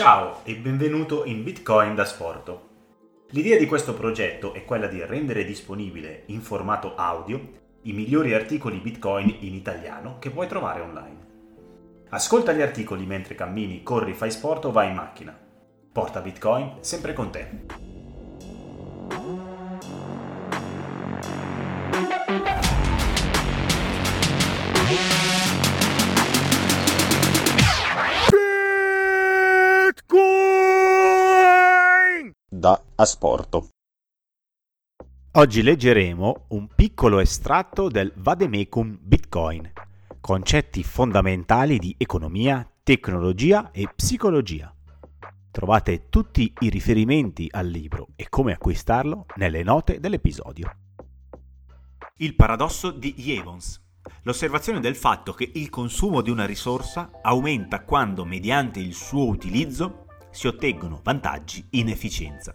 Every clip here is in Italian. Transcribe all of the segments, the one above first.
Ciao e benvenuto in Bitcoin da Sporto. L'idea di questo progetto è quella di rendere disponibile in formato audio i migliori articoli Bitcoin in italiano che puoi trovare online. Ascolta gli articoli mentre cammini, corri, fai sport o vai in macchina. Porta Bitcoin sempre con te. da Asporto. Oggi leggeremo un piccolo estratto del Vademecum Bitcoin, concetti fondamentali di economia, tecnologia e psicologia. Trovate tutti i riferimenti al libro e come acquistarlo nelle note dell'episodio. Il paradosso di Jevons. L'osservazione del fatto che il consumo di una risorsa aumenta quando, mediante il suo utilizzo, si ottengono vantaggi in efficienza.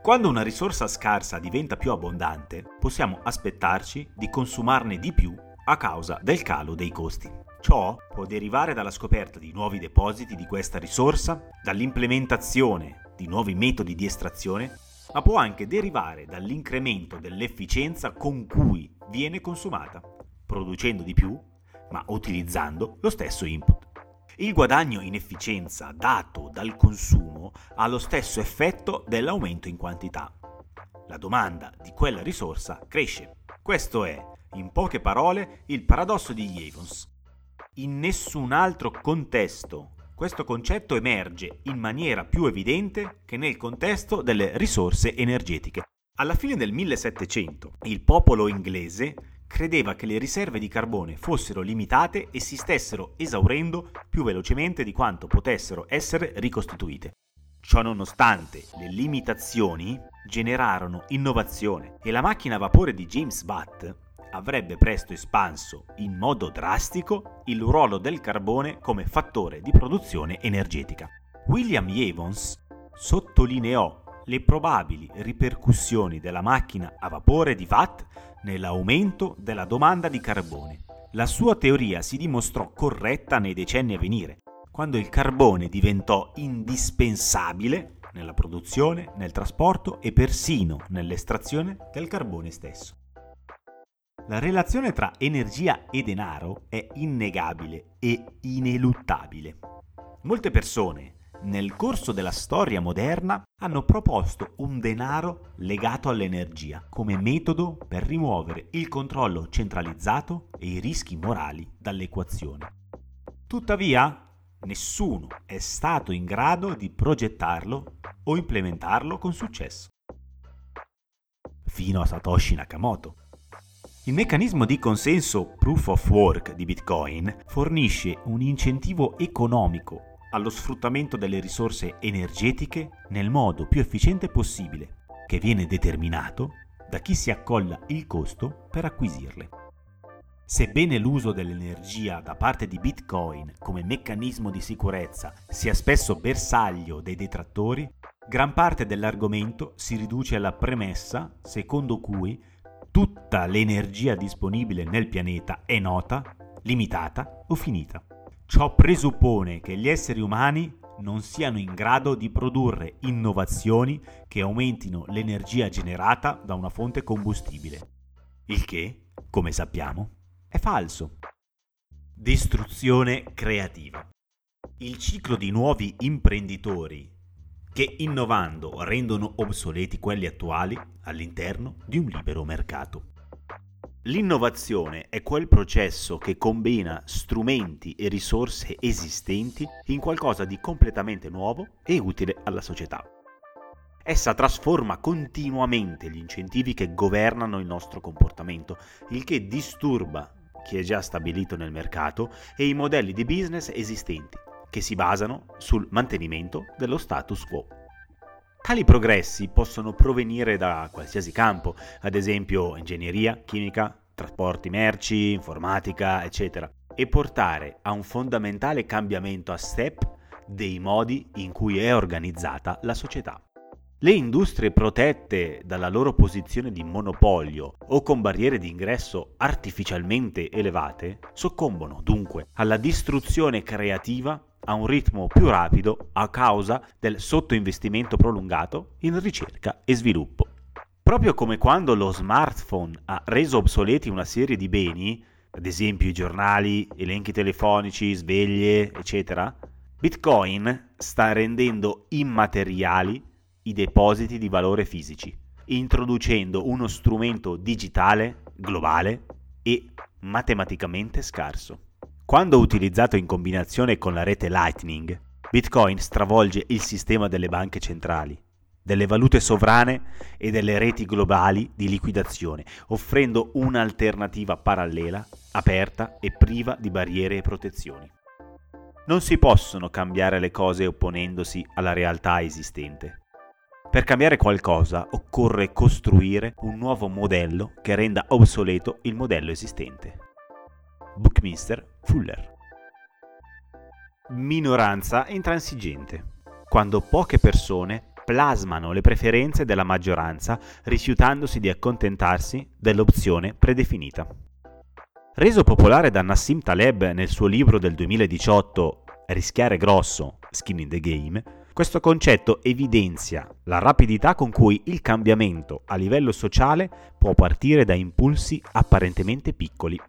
Quando una risorsa scarsa diventa più abbondante, possiamo aspettarci di consumarne di più a causa del calo dei costi. Ciò può derivare dalla scoperta di nuovi depositi di questa risorsa, dall'implementazione di nuovi metodi di estrazione, ma può anche derivare dall'incremento dell'efficienza con cui viene consumata, producendo di più, ma utilizzando lo stesso input. Il guadagno in efficienza dato dal consumo ha lo stesso effetto dell'aumento in quantità. La domanda di quella risorsa cresce. Questo è, in poche parole, il paradosso di Jevons. In nessun altro contesto questo concetto emerge in maniera più evidente che nel contesto delle risorse energetiche. Alla fine del 1700 il popolo inglese credeva che le riserve di carbone fossero limitate e si stessero esaurendo più velocemente di quanto potessero essere ricostituite. Ciò nonostante, le limitazioni generarono innovazione e la macchina a vapore di James Watt avrebbe presto espanso in modo drastico il ruolo del carbone come fattore di produzione energetica. William Jevons sottolineò le probabili ripercussioni della macchina a vapore di Watt nell'aumento della domanda di carbone. La sua teoria si dimostrò corretta nei decenni a venire, quando il carbone diventò indispensabile nella produzione, nel trasporto e persino nell'estrazione del carbone stesso. La relazione tra energia e denaro è innegabile e ineluttabile. Molte persone nel corso della storia moderna hanno proposto un denaro legato all'energia come metodo per rimuovere il controllo centralizzato e i rischi morali dall'equazione. Tuttavia, nessuno è stato in grado di progettarlo o implementarlo con successo. Fino a Satoshi Nakamoto. Il meccanismo di consenso Proof of Work di Bitcoin fornisce un incentivo economico allo sfruttamento delle risorse energetiche nel modo più efficiente possibile, che viene determinato da chi si accolla il costo per acquisirle. Sebbene l'uso dell'energia da parte di Bitcoin come meccanismo di sicurezza sia spesso bersaglio dei detrattori, gran parte dell'argomento si riduce alla premessa secondo cui tutta l'energia disponibile nel pianeta è nota, limitata o finita. Ciò presuppone che gli esseri umani non siano in grado di produrre innovazioni che aumentino l'energia generata da una fonte combustibile. Il che, come sappiamo, è falso. Distruzione creativa. Il ciclo di nuovi imprenditori che innovando rendono obsoleti quelli attuali all'interno di un libero mercato. L'innovazione è quel processo che combina strumenti e risorse esistenti in qualcosa di completamente nuovo e utile alla società. Essa trasforma continuamente gli incentivi che governano il nostro comportamento, il che disturba chi è già stabilito nel mercato e i modelli di business esistenti, che si basano sul mantenimento dello status quo. Tali progressi possono provenire da qualsiasi campo, ad esempio ingegneria, chimica, trasporti merci, informatica, eccetera, e portare a un fondamentale cambiamento a step dei modi in cui è organizzata la società. Le industrie protette dalla loro posizione di monopolio o con barriere di ingresso artificialmente elevate soccombono dunque alla distruzione creativa a un ritmo più rapido a causa del sottoinvestimento prolungato in ricerca e sviluppo. Proprio come quando lo smartphone ha reso obsoleti una serie di beni, ad esempio i giornali, elenchi telefonici, sveglie, eccetera, Bitcoin sta rendendo immateriali i depositi di valore fisici, introducendo uno strumento digitale, globale e matematicamente scarso. Quando utilizzato in combinazione con la rete Lightning, Bitcoin stravolge il sistema delle banche centrali, delle valute sovrane e delle reti globali di liquidazione, offrendo un'alternativa parallela, aperta e priva di barriere e protezioni. Non si possono cambiare le cose opponendosi alla realtà esistente. Per cambiare qualcosa occorre costruire un nuovo modello che renda obsoleto il modello esistente. Buckminster Fuller Minoranza intransigente. Quando poche persone plasmano le preferenze della maggioranza rifiutandosi di accontentarsi dell'opzione predefinita. Reso popolare da Nassim Taleb nel suo libro del 2018 Rischiare grosso, Skin in the Game, questo concetto evidenzia la rapidità con cui il cambiamento a livello sociale può partire da impulsi apparentemente piccoli.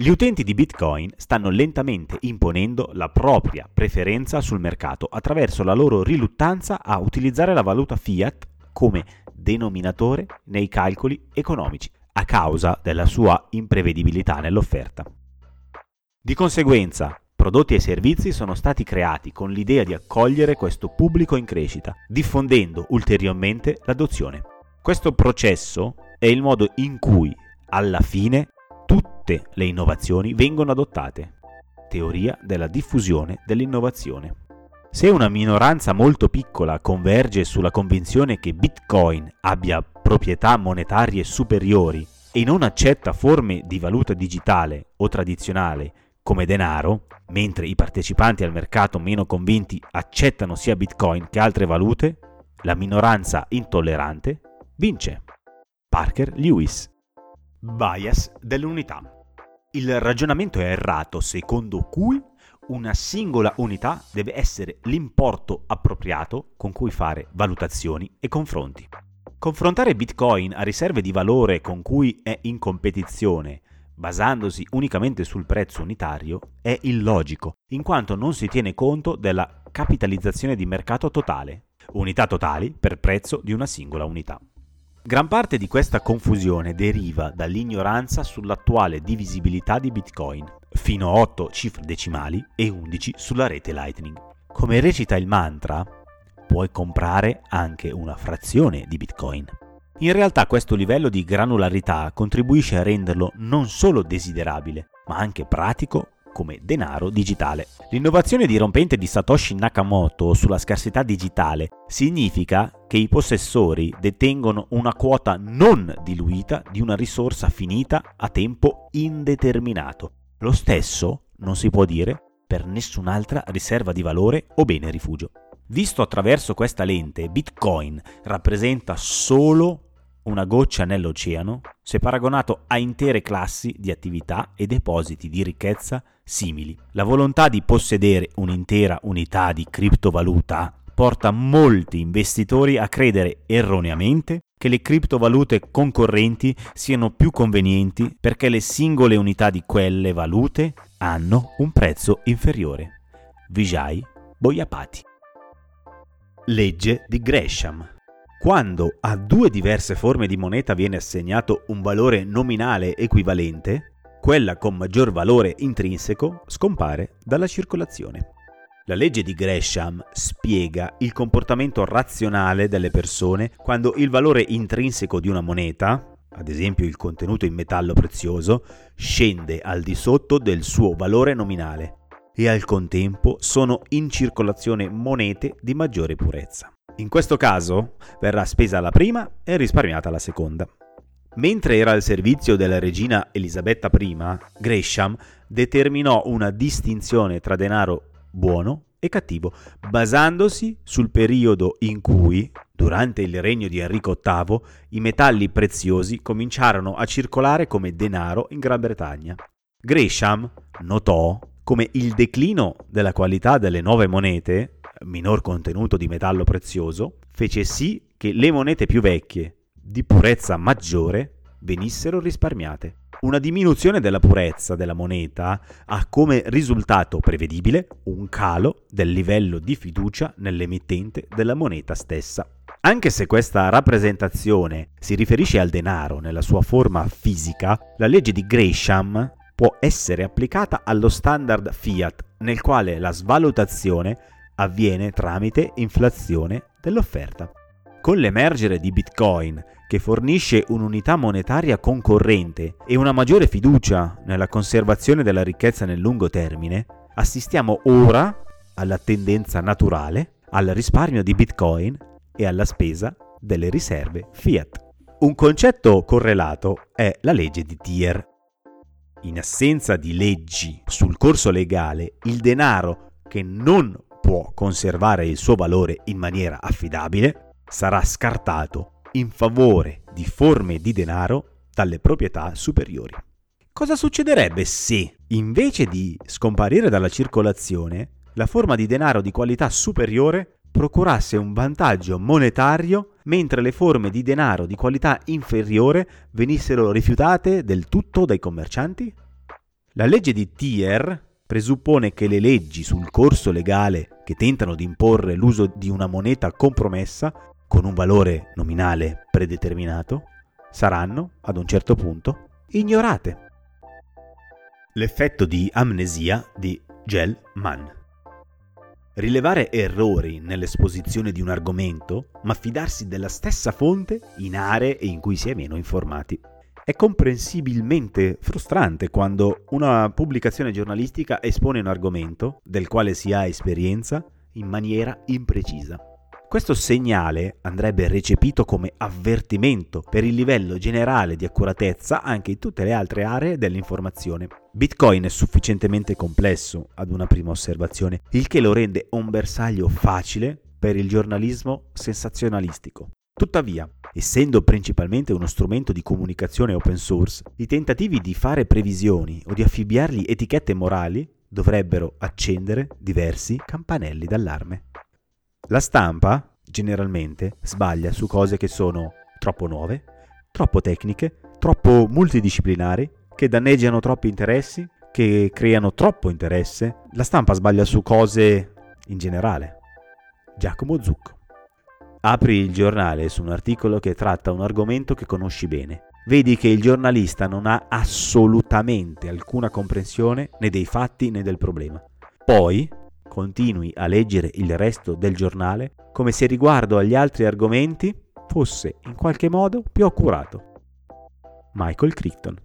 Gli utenti di Bitcoin stanno lentamente imponendo la propria preferenza sul mercato attraverso la loro riluttanza a utilizzare la valuta fiat come denominatore nei calcoli economici a causa della sua imprevedibilità nell'offerta. Di conseguenza, prodotti e servizi sono stati creati con l'idea di accogliere questo pubblico in crescita, diffondendo ulteriormente l'adozione. Questo processo è il modo in cui, alla fine, tutte le innovazioni vengono adottate. Teoria della diffusione dell'innovazione. Se una minoranza molto piccola converge sulla convinzione che Bitcoin abbia proprietà monetarie superiori e non accetta forme di valuta digitale o tradizionale come denaro, mentre i partecipanti al mercato meno convinti accettano sia Bitcoin che altre valute, la minoranza intollerante vince. Parker Lewis. Bias dell'unità. Il ragionamento è errato secondo cui una singola unità deve essere l'importo appropriato con cui fare valutazioni e confronti. Confrontare Bitcoin a riserve di valore con cui è in competizione basandosi unicamente sul prezzo unitario, è illogico, in quanto non si tiene conto della capitalizzazione di mercato totale, unità totali per prezzo di una singola unità. Gran parte di questa confusione deriva dall'ignoranza sull'attuale divisibilità di Bitcoin, fino a 8 cifre decimali e 11 sulla rete Lightning. Come recita il mantra, puoi comprare anche una frazione di Bitcoin. In realtà questo livello di granularità contribuisce a renderlo non solo desiderabile, ma anche pratico come denaro digitale. L'innovazione dirompente di Satoshi Nakamoto sulla scarsità digitale significa che i possessori detengono una quota non diluita di una risorsa finita a tempo indeterminato. Lo stesso non si può dire per nessun'altra riserva di valore o bene rifugio. Visto attraverso questa lente, Bitcoin rappresenta solo una goccia nell'oceano se paragonato a intere classi di attività e depositi di ricchezza simili. La volontà di possedere un'intera unità di criptovaluta porta molti investitori a credere erroneamente che le criptovalute concorrenti siano più convenienti perché le singole unità di quelle valute hanno un prezzo inferiore. Vijay Boyapati Legge di Gresham quando a due diverse forme di moneta viene assegnato un valore nominale equivalente, quella con maggior valore intrinseco scompare dalla circolazione. La legge di Gresham spiega il comportamento razionale delle persone quando il valore intrinseco di una moneta, ad esempio il contenuto in metallo prezioso, scende al di sotto del suo valore nominale e al contempo sono in circolazione monete di maggiore purezza. In questo caso verrà spesa la prima e risparmiata la seconda. Mentre era al servizio della regina Elisabetta I, Gresham determinò una distinzione tra denaro buono e cattivo, basandosi sul periodo in cui, durante il regno di Enrico VIII, i metalli preziosi cominciarono a circolare come denaro in Gran Bretagna. Gresham notò come il declino della qualità delle nuove monete, minor contenuto di metallo prezioso, fece sì che le monete più vecchie, di purezza maggiore, venissero risparmiate. Una diminuzione della purezza della moneta ha come risultato prevedibile un calo del livello di fiducia nell'emittente della moneta stessa. Anche se questa rappresentazione si riferisce al denaro nella sua forma fisica, la legge di Gresham può essere applicata allo standard fiat, nel quale la svalutazione avviene tramite inflazione dell'offerta. Con l'emergere di Bitcoin, che fornisce un'unità monetaria concorrente e una maggiore fiducia nella conservazione della ricchezza nel lungo termine, assistiamo ora alla tendenza naturale al risparmio di Bitcoin e alla spesa delle riserve fiat. Un concetto correlato è la legge di Thier. In assenza di leggi sul corso legale, il denaro che non può conservare il suo valore in maniera affidabile sarà scartato in favore di forme di denaro dalle proprietà superiori. Cosa succederebbe se, invece di scomparire dalla circolazione, la forma di denaro di qualità superiore procurasse un vantaggio monetario mentre le forme di denaro di qualità inferiore venissero rifiutate del tutto dai commercianti? La legge di Thier presuppone che le leggi sul corso legale che tentano di imporre l'uso di una moneta compromessa con un valore nominale predeterminato saranno, ad un certo punto, ignorate. L'effetto di amnesia di Gell-Mann. Rilevare errori nell'esposizione di un argomento, ma fidarsi della stessa fonte in aree in cui si è meno informati. È comprensibilmente frustrante quando una pubblicazione giornalistica espone un argomento del quale si ha esperienza in maniera imprecisa. Questo segnale andrebbe recepito come avvertimento per il livello generale di accuratezza anche in tutte le altre aree dell'informazione. Bitcoin è sufficientemente complesso ad una prima osservazione, il che lo rende un bersaglio facile per il giornalismo sensazionalistico. Tuttavia, essendo principalmente uno strumento di comunicazione open source, i tentativi di fare previsioni o di affibbiargli etichette morali dovrebbero accendere diversi campanelli d'allarme. La stampa, generalmente, sbaglia su cose che sono troppo nuove, troppo tecniche, troppo multidisciplinari, che danneggiano troppi interessi, che creano troppo interesse. La stampa sbaglia su cose in generale. Giacomo Zucco. Apri il giornale su un articolo che tratta un argomento che conosci bene. Vedi che il giornalista non ha assolutamente alcuna comprensione né dei fatti né del problema. Poi continui a leggere il resto del giornale come se riguardo agli altri argomenti fosse in qualche modo più accurato. Michael Crichton.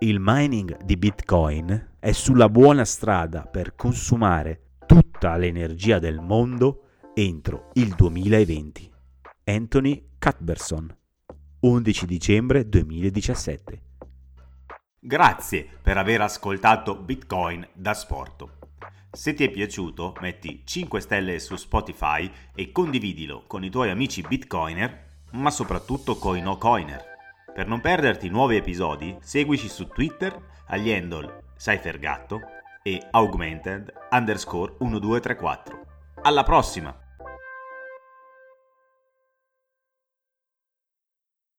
Il mining di Bitcoin è sulla buona strada per consumare tutta l'energia del mondo entro il 2020. Anthony Cuthbertson, 11 dicembre 2017. Grazie per aver ascoltato Bitcoin da Sporto. Se ti è piaciuto, metti 5 stelle su Spotify e condividilo con i tuoi amici bitcoiner, ma soprattutto con i no coiner. Per non perderti nuovi episodi, seguici su Twitter agli handle Cyphergatto e augmented underscore 1234. Alla prossima!